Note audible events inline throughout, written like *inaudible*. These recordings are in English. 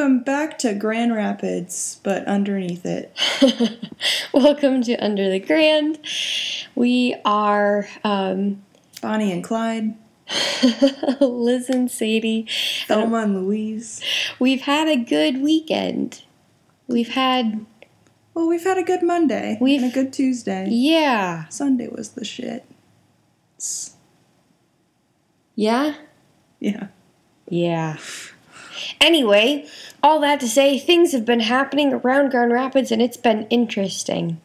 Welcome back to Grand Rapids, but underneath it. *laughs* Welcome to Under the Grand. We are um, Bonnie and Clyde, *laughs* Liz and Sadie. Thelma and Louise. We've had a good weekend. We've had, Well, we've had a good Monday We've- and a good Tuesday. yeah. Sunday was the shit. Yeah? Yeah. Yeah. Anyway, all that to say, things have been happening around Grand Rapids and it's been interesting.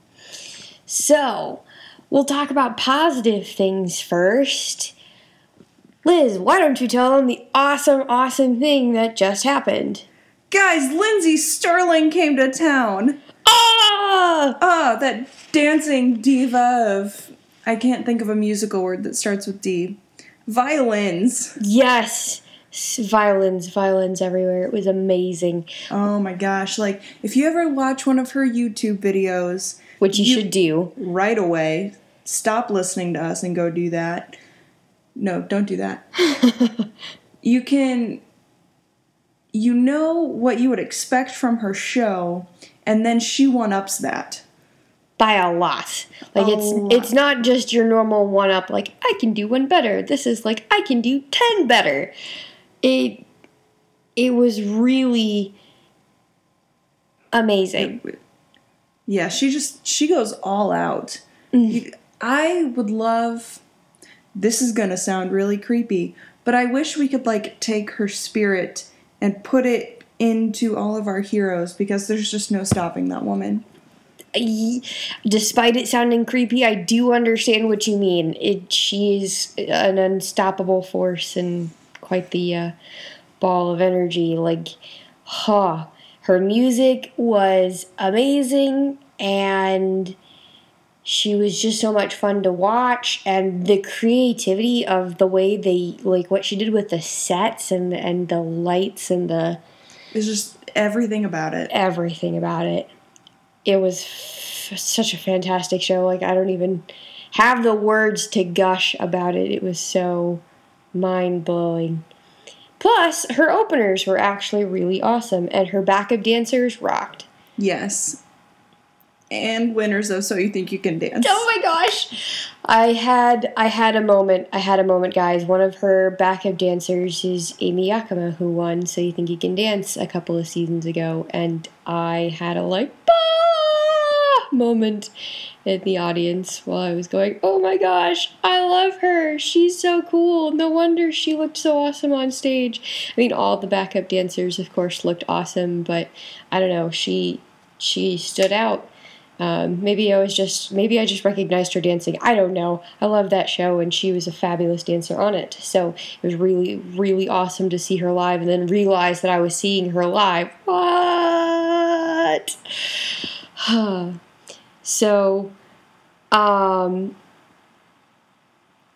So, we'll talk about positive things first. Liz, why don't you tell them the awesome, awesome thing that just happened? Guys, Lindsey Stirling came to town. Ah! Ah, that dancing diva of. I can't think of a musical word that starts with D. Violins. Yes! Violins, violins everywhere. It was amazing. Oh my gosh. Like, if you ever watch one of her YouTube videos, Which you, You- should do. right away, stop listening to us and go do that. No, don't do that. *laughs* you can. You know what you would expect from her show, and then she one ups that. by a lot. Like A it's lot. it's not just your normal one up like I can do one better. This is like I can do 10 better. It it was really amazing. Yeah, she just she goes all out. Mm. You- I would love this is going to sound really creepy, but I wish we could like take her spirit and put it into all of our heroes because there's just no stopping that woman. I- Despite it sounding creepy, I do understand what you mean. It she's an unstoppable force and quite the uh, ball of energy. Like, huh. Her music was amazing and she was just so much fun to watch and the creativity of the way they like what she did with the sets and and the lights and the It's just everything about it. everything about it. It was f- such a fantastic show. Like I don't even have the words to gush about it. It was so mind blowing. Plus, her openers were actually really awesome, and her backup dancers rocked. Yes. And winners of So You Think You Can Dance. Oh my gosh! I had I had a moment. I had a moment, guys. One of her backup dancers is Amy Yakima, who won So You Think You Can Dance a couple of seasons ago, and I had a like! Moment in the audience while I was going, "Oh my gosh, I love her. She's so cool. No wonder she looked so awesome on stage." I mean, all the backup dancers, of course, looked awesome, but I don't know. She she stood out. Um, maybe I was just maybe I just recognized her dancing. I don't know. I love that show, and she was a fabulous dancer on it. So it was really really awesome to see her live, and then realize that I was seeing her live. What? *sighs* so, um,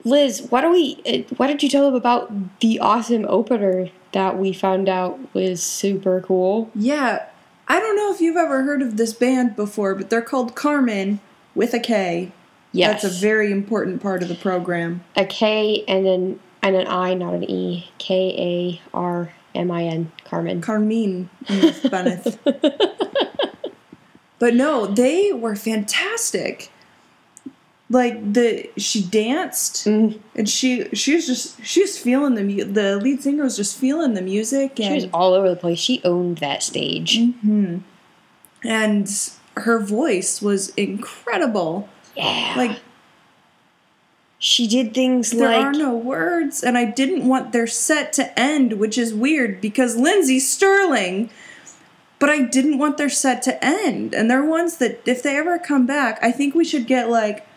Liz, why don't we? uh, Why don't you tell them about the awesome opener that we found out was super cool? Yeah. I don't know if you've ever heard of this band before, but they're called Karmin with a K. Yes, That's a very important part of the program. a K and an and an I, not an E. K A R M I N. Karmin. Carmine Bennett. *laughs* but no, they were fantastic. Like the she danced Mm. and she she was just she was feeling the mu- the lead singer was just feeling the music She and was all over the place. She owned that stage. Mhm. and her voice was incredible. Yeah. Like she did things there like are no words and I didn't want their set to end, which is weird because Lindsey Stirling but I didn't want their set to end. And they're ones that if they ever come back, I think we should get like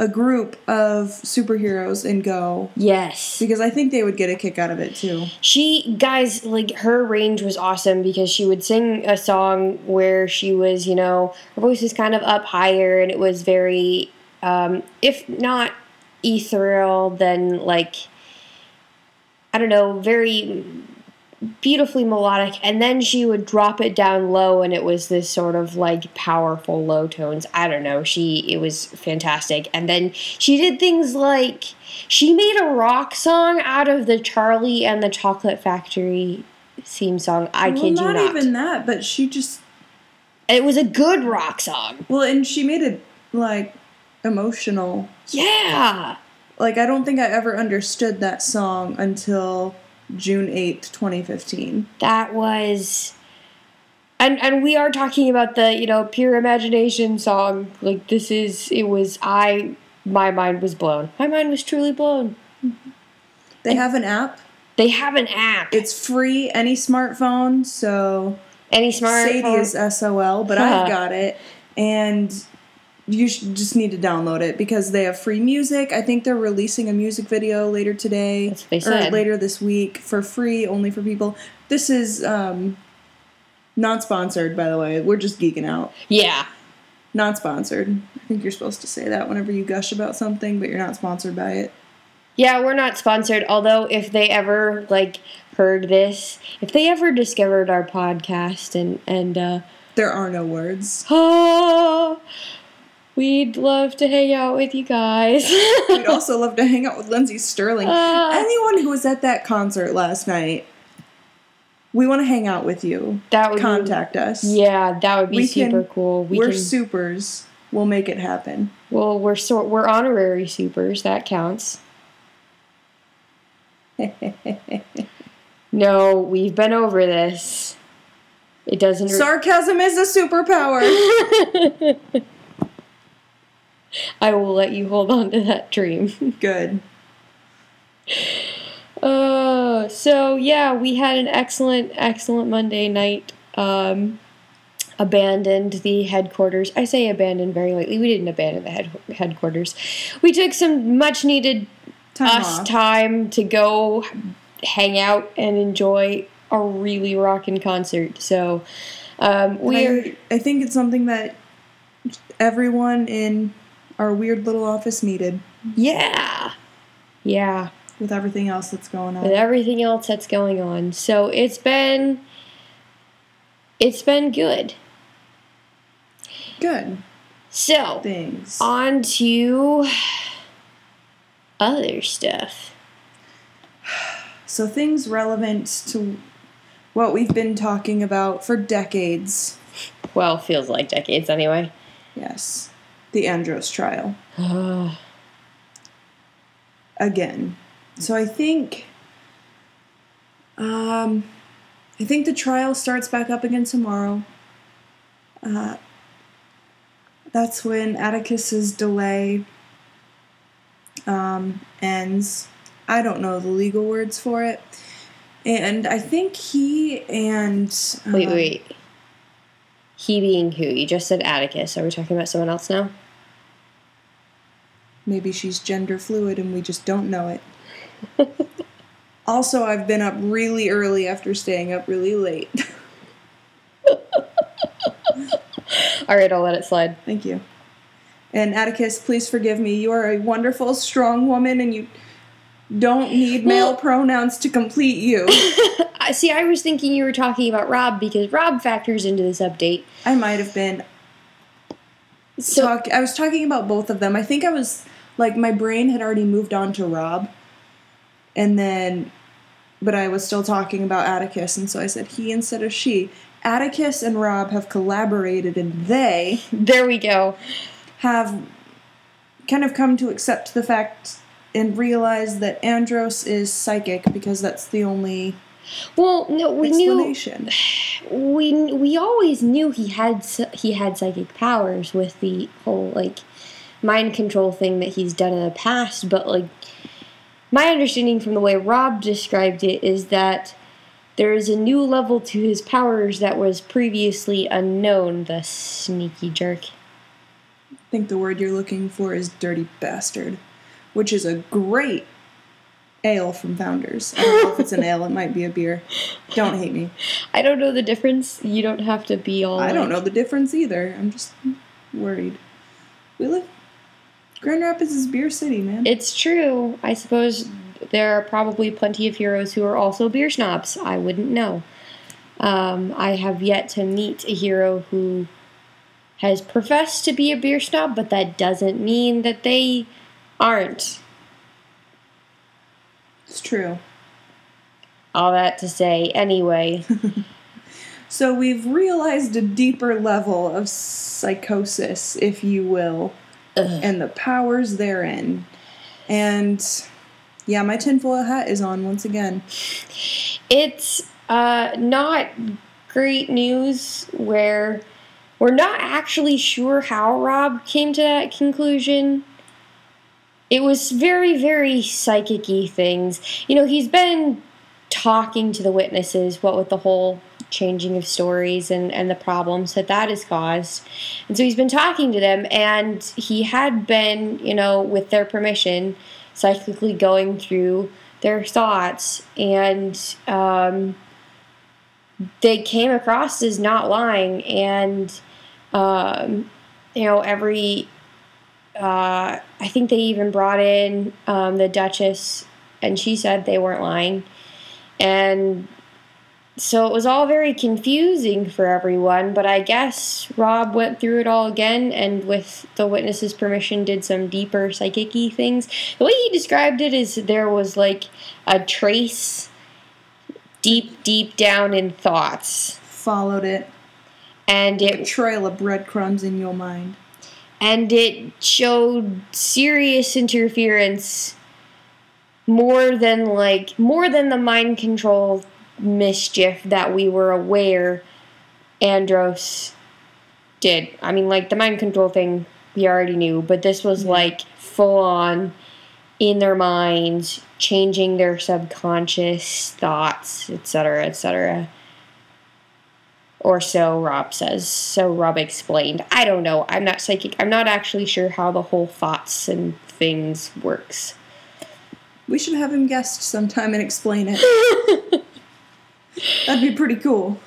a group of superheroes and go yes. because I think they would get a kick out of it too. She guys like her range was awesome because she would sing a song where she was, you know, her voice was kind of up higher and it was very um if not ethereal then like I don't know, very beautifully melodic and then she would drop it down low and it was this sort of like powerful low tones i don't know she it was fantastic and then she did things like she made a rock song out of the charlie and the chocolate factory theme song. I well, kid you not not. even that, but she just it was a good rock song. well, and she made it like emotional. Yeah. Like I don't think I ever understood that song until June eighth, twenty fifteen. That was and and we are talking about the, you know, pure imagination song. Like this is it was I my mind was blown. My mind was truly blown. Mm-hmm. They have an app. They have an app. It's free, any smartphone. So Any smart Sadie is SOL, but *laughs* I've got it, and you just need to download it because they have free music. I think they're releasing a music video later today That's what they or later this week for free, only for people. This is um, not sponsored, by the way. We're just geeking out. Yeah. Not sponsored. I think you're supposed to say that whenever you gush about something, but you're not sponsored by it. Yeah, we're not sponsored. Although, if they ever like heard this, if they ever discovered our podcast and and uh, There are no words. ah, we'd love to hang out with you guys. *laughs* We'd also love to hang out with Lindsey Stirling. Ah. Anyone who was at that concert last night, we want to hang out with you. that would Contact us. Yeah, that would be We super can- cool. We We're can. supers. We'll make it happen. well, we're sort we're honorary supers. That counts. *laughs* No, we've been over this. It doesn't. Sarcasm is a superpower. *laughs* I will let you hold on to that dream. *laughs* Good. Uh, so yeah, we had an excellent, excellent Monday night. Um, abandoned the headquarters. I say abandoned very lightly. We didn't abandon the head, headquarters. We took some much needed Time us off. time to go hang out and enjoy a really rocking concert. So um, we're I, I think it's something that everyone in our weird little office needed yeah, yeah. with everything else that's going on. with everything else that's going on. So it's been it's been good. Good So things. on to other stuff. So things relevant to what we've been talking about for decades. Well, feels like decades anyway. Yes. The Andros trial. *sighs* again. So I think um I think the trial starts back up again tomorrow. Uh that's when Atticus's delay um ends. I don't know the legal words for it. And I think he and uh, wait, wait. He being who? You just said Atticus. Are we talking about someone else now? Maybe she's gender fluid and we just don't know it. *laughs* also, I've been up really early after staying up really late. *laughs* All right, I'll let it slide. Thank you. And Atticus, please forgive me. You are a wonderful, strong woman and you don't need male Well- pronouns to complete you. *laughs* I see. I was thinking you were talking about Rob because Rob factors into this update. I might have been So talk I was talking about both of them. I think I was like my brain had already moved on to Rob. And then but I was still talking about Atticus and so I said he instead of she. Atticus and Rob have collaborated and they *laughs* there we go. have kind of come to accept the fact and realize that Andros is psychic because that's the only Well, no, we knew we we always knew he had he had psychic powers with the whole like mind control thing that he's done in the past but like my understanding from the way Rob described it is that there is a new level to his powers that was previously unknown the sneaky jerk. I think the word you're looking for is dirty bastard, which is a great ale from Founders. I don't know if it's an ale, it might be a beer. Don't hate me. I don't know the difference you don't have to be all I don't know the difference either. I'm just worried. We live Grand Rapids is beer city, man. It's true. I suppose there are probably plenty of heroes who are also beer snobs. I wouldn't know. Um, I have yet to meet a hero who has professed to be a beer snob, but that doesn't mean that they aren't. It's true. all that to say. Anyway, *laughs* So we've realized a deeper level of psychosis, if you will, and the powers therein. And yeah, my tinfoil hat is on once again. it's uh, not great news where we're not actually sure how Rob came to that conclusion. It was very, very psychic things. You know, he's been talking to the witnesses, what with the whole changing of stories and, and the problems that that has caused. And so he's been talking to them, and he had been, you know, with their permission, psychically going through their thoughts. And um, they came across as not lying. And, um, you know, every. Uh, I think they even brought in um, the Duchess, and she said they weren't lying. And so it was all very confusing for everyone, but I guess Rob went through it all again and, with the witness's permission, did some deeper psychic things. The way he described it is there was like a trace deep, deep down in thoughts. Followed it. And A it trail of breadcrumbs in your mind. And it showed serious interference more than like more than the mind control mischief that we were aware Andros did. I mean like the mind control thing we already knew, but this was like full on in their minds, changing their subconscious thoughts, etc., etc. Or so Rob says. So Rob explained. I don't know. I'm not psychic. I'm not actually sure how the whole thoughts and things works. We should have him guest sometime and explain it. *laughs* That'd be pretty cool.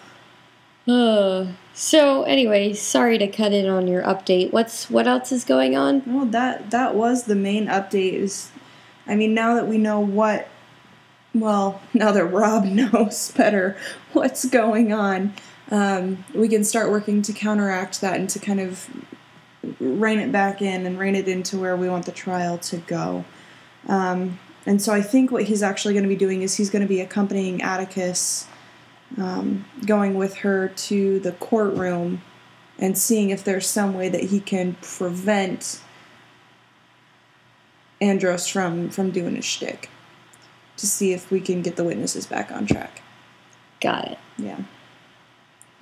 Uh, *sighs* so anyway, sorry to cut in on your update. What's what else is going on? Well, that that was the main update. Is I mean, now that we know what, well, now that Rob *laughs* knows better what's going on, um, we can start working to counteract that and to kind of rein it back in and rein it into where we want the trial to go. Um, and so I think what he's actually going to be doing is he's going to be accompanying Atticus, um, going with her to the courtroom and seeing if there's some way that he can prevent Andros from from doing his shtick to see if we can get the witnesses back on track. Got it. Yeah,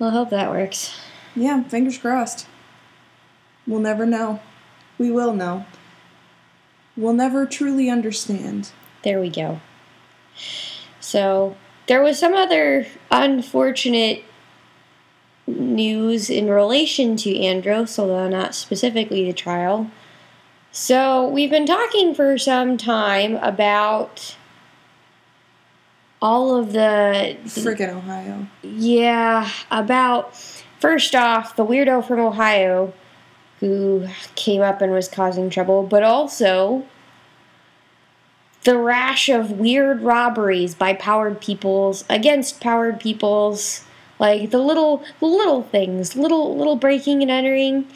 Well, I hope that works. yeah. Fingers crossed. We'll never know. We will know. We'll never truly understand. There we go. So there was some other unfortunate news in relation to Andros, although not specifically the trial. So we've been talking for some time about all of the Frickin' Ohio. yeah, about first off the weirdo from Ohio who came up and was causing trouble, but also the rash of weird robberies by powered peoples against powered peoples, like the little the little things, little little breaking and entering,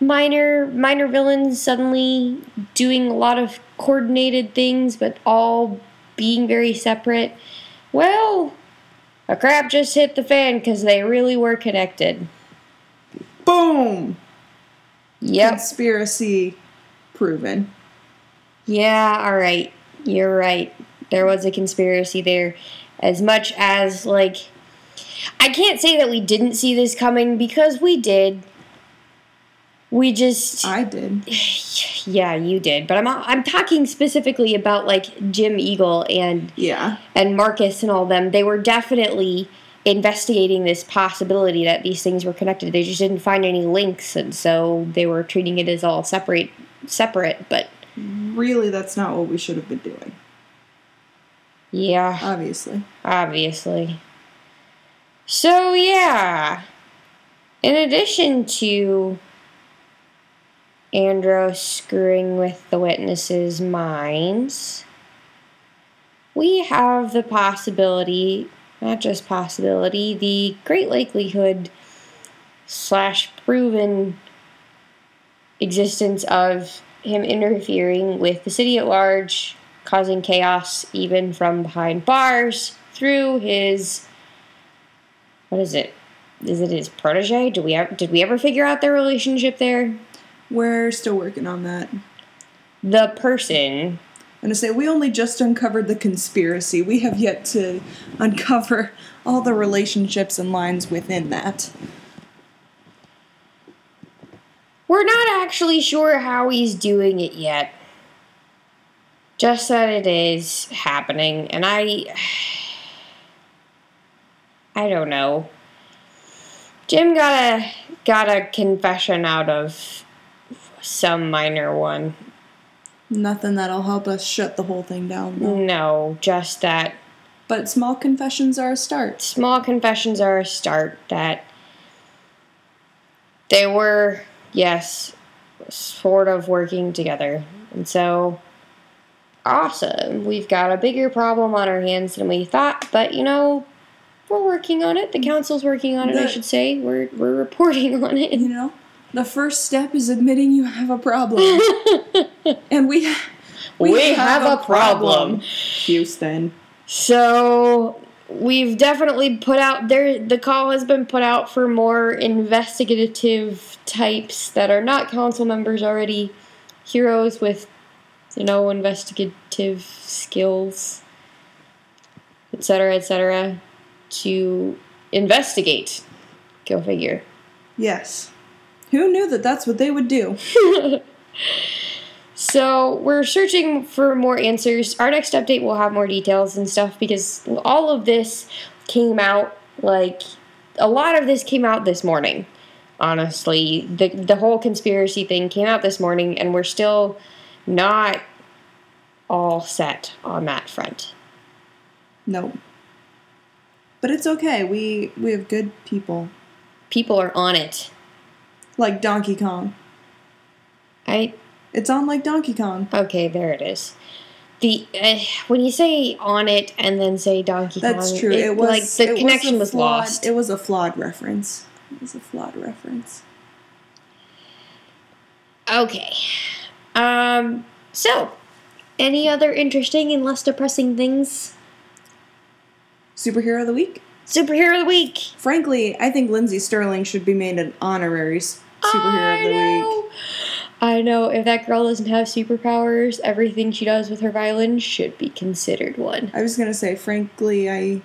minor minor villains suddenly doing a lot of coordinated things, but all being very separate. Well, a crap just hit the fan because they really were connected. Boom! Yep. Conspiracy proven. Yeah, alright. You're right. There was a conspiracy there. As much as, like, I can't say that we didn't see this coming because we did. We just. I did. *sighs* yeah, you did. But I'm, I'm talking specifically about, like, Jim Eagle and Yeah. and Marcus and all them, they were definitely investigating this possibility that these things were connected. They just didn't find any links, and so they were treating it as all separate. Separate, but Really, that's not what we should have been doing. yeah, Obviously. obviously. So yeah, in addition to Andros screwing with the witnesses' minds, we have the possibility, not just possibility, the great likelihood slash proven existence of him interfering with the city at large, causing chaos even from behind bars, through his what is it? Is it his protege? Do we ever, did we ever figure out their relationship there? We're still working on that. The person And to say we only just uncovered the conspiracy. We have yet to uncover all the relationships and lines within that. We're not actually sure how he's doing it yet. Just that it is happening, and I. I don't know. Jim got a got a confession out of some minor one. Nothing that'll help us shut the whole thing down. Though. No, just that But small confessions are a start. small confessions are a start that they were yes sort of working together and so awesome we've got a bigger problem on our hands than we thought but you know we're working on it the council's working on it i should say we're we're reporting *laughs* on it You know, the first step is admitting you have a problem, *laughs* and we We have a problem. Houston. So we've definitely put out there. The call has been put out for more investigative types that are not council members already, heroes with, you know, investigative skills, etc., etc., to investigate. Go figure. Yes. Who knew that that's what they would do? *laughs* So we're searching for more answers. Our next update will have more details and stuff because all of this came out like a lot of this came out this morning. Honestly, the the whole conspiracy thing came out this morning, and we're still not all set on that front. No. But it's okay. We we have good people People are on it. Like Donkey Kong. I It's on like Donkey Kong. okay, there it is. The uh, when you say on it and then say Donkey Kong, That's true. It, was like the connection was flawed, lost. It was a flawed reference. It was a flawed reference. Okay. Um, so, any other interesting and less depressing things? Superhero of the week. Superhero of the week. Frankly, I think Lindsey Stirling should be made an honorary superhero of the know. week. I know. If that girl doesn't have superpowers, everything she does with her violin should be considered one. I was gonna say, frankly, I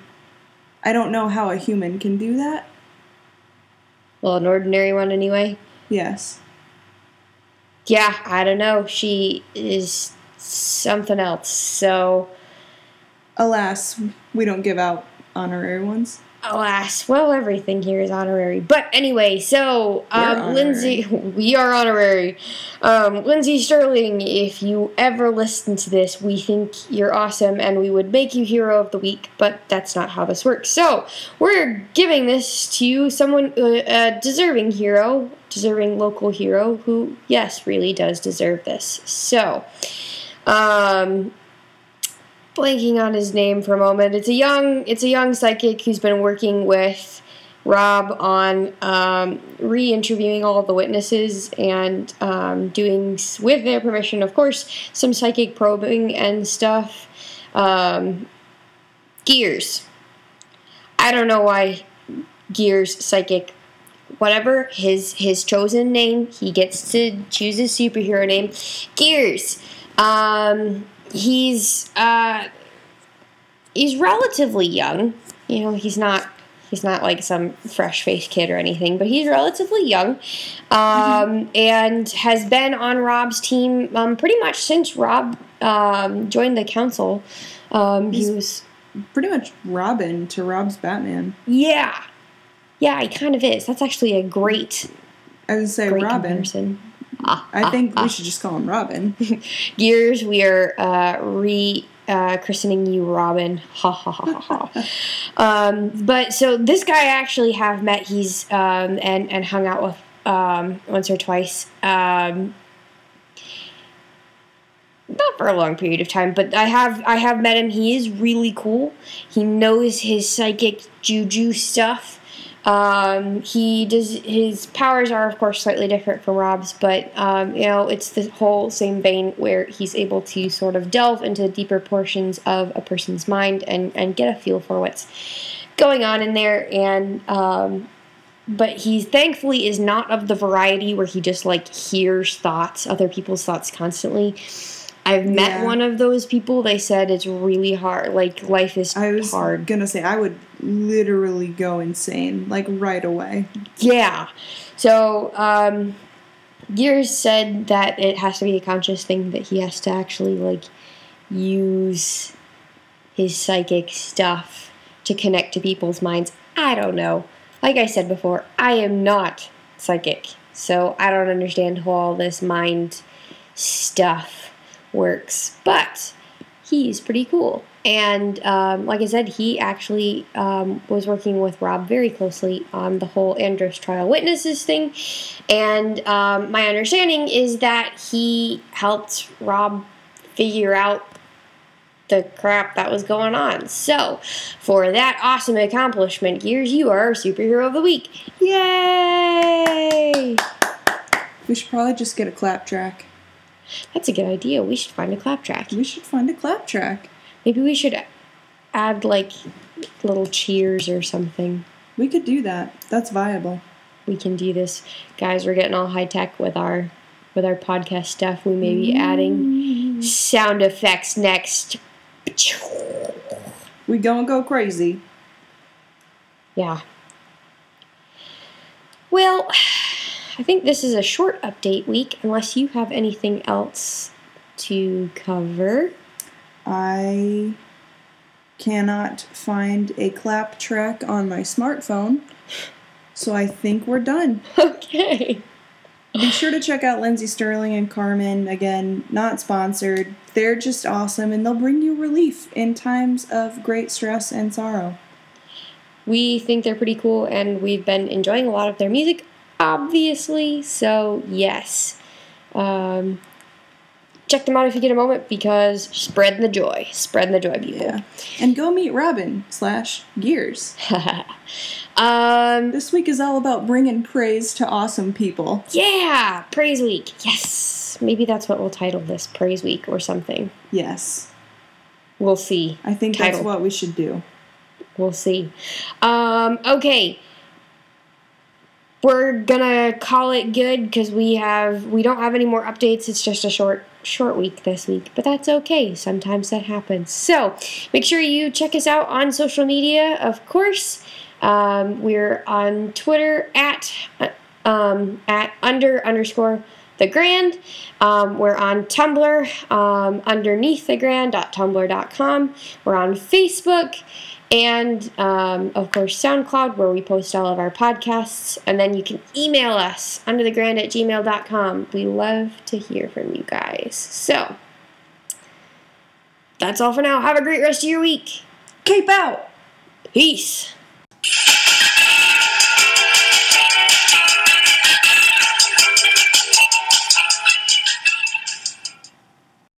I don't know how a human can do that. Well, an ordinary one anyway. Yes. Yeah, I don't know. She is something else. So, Alas, we don't give out honorary ones. Alas, well, everything here is honorary. But anyway, so um, Lindsey, *laughs* we are honorary. Um, Lindsey Stirling, if you ever listen to this, we think you're awesome and we would make you hero of the week, but that's not how this works. So we're giving this to someone, uh, a deserving hero, deserving local hero who, yes, really does deserve this. So, um, blanking on his name for a moment. It's a young it's a young psychic who's been working with Rob on um, re-interviewing all the witnesses and um, doing with their permission, of course, some psychic probing and stuff. Um, Gears. I don't know why Gears psychic. Whatever his his chosen name, he gets to choose his superhero name. Gears. Um, he's uh, he's relatively young. You know, he's not he's not like some fresh faced kid or anything, but he's relatively young, um, and has been on Rob's team um, pretty much since Rob um, joined the council. Um, he He's- was Pretty much Robin to Rob's Batman. yeah, yeah, he kind of is. That's actually a great I would say great Robin. comparison. Ah, I ah, think ah. we should just call him Robin. *laughs* Gears, we are uh, re uh, christening you Robin. *laughs* Ha ha ha ha ha. *laughs* um, but so this guy I actually have met. He's um, and and hung out with um, once or twice. Um, not for a long period of time, but I have I have met him. He is really cool. He knows his psychic juju stuff. Um, he does his powers are of course slightly different from Rob's, but um, you know it's the whole same vein where he's able to sort of delve into deeper portions of a person's mind and and get a feel for what's going on in there. And um, but he thankfully is not of the variety where he just like hears thoughts, other people's thoughts constantly. I've met Yeah. one of those people. They said it's really hard. Like life is I was hard. gonna say I would literally go insane like right away. Yeah. So, um, Gears said that it has to be a conscious thing that he has to actually like use his psychic stuff to connect to people's minds. I don't know. Like I said before, I am not psychic, so I don't understand how all this mind stuff works. But he's pretty cool. And um, like I said, he actually um, was working with Rob very closely on the whole Andros trial witnesses thing. And um, my understanding is that he helped Rob figure out the crap that was going on. So, for that awesome accomplishment, Gears, you are our superhero of the week. Yay! We should probably just get a clap track. That's a good idea. We should find a clap track. We should find a clap track. Maybe we should add like little cheers or something. We could do that. That's viable. We can do this, guys. We're getting all high tech with our with our podcast stuff. We may be adding mm. sound effects next. We gonna go crazy. Yeah. Well, I think this is a short update week, unless you have anything else to cover. I cannot find a clap track on my smartphone, so I think we're done. *laughs* Okay. Be sure to check out Lindsey Stirling and Karmin. Again, not sponsored. They're just awesome and they'll bring you relief in times of great stress and sorrow. We think they're pretty cool, and we've been enjoying a lot of their music, obviously. So, yes. Um, check them out if you get a moment because spreading the joy. Spreading the joy, people. Yeah. And go meet Robin slash Gears. *laughs* um, This week is all about bringing praise to awesome people. yeah, Praise Week. Yes. Maybe that's what we'll title this Praise Week or something. Yes. We'll see. I think Title. that's what we should do. We'll see. Um, okay. We're gonna call it good because we have we don't have any more updates. It's just a short short week this week, but that's okay. Sometimes that happens. So make sure you check us out on social media, of course. Um, we're on Twitter at um, at under underscore the grand. Um, we're on Tumblr um, underneath the grand.tumblr.com. We're on Facebook and um, of course SoundCloud where we post all of our podcasts. And then you can email us under the grand at gmail.com. We love to hear from you guys. So that's all for now. Have a great rest of your week. keep out! Peace.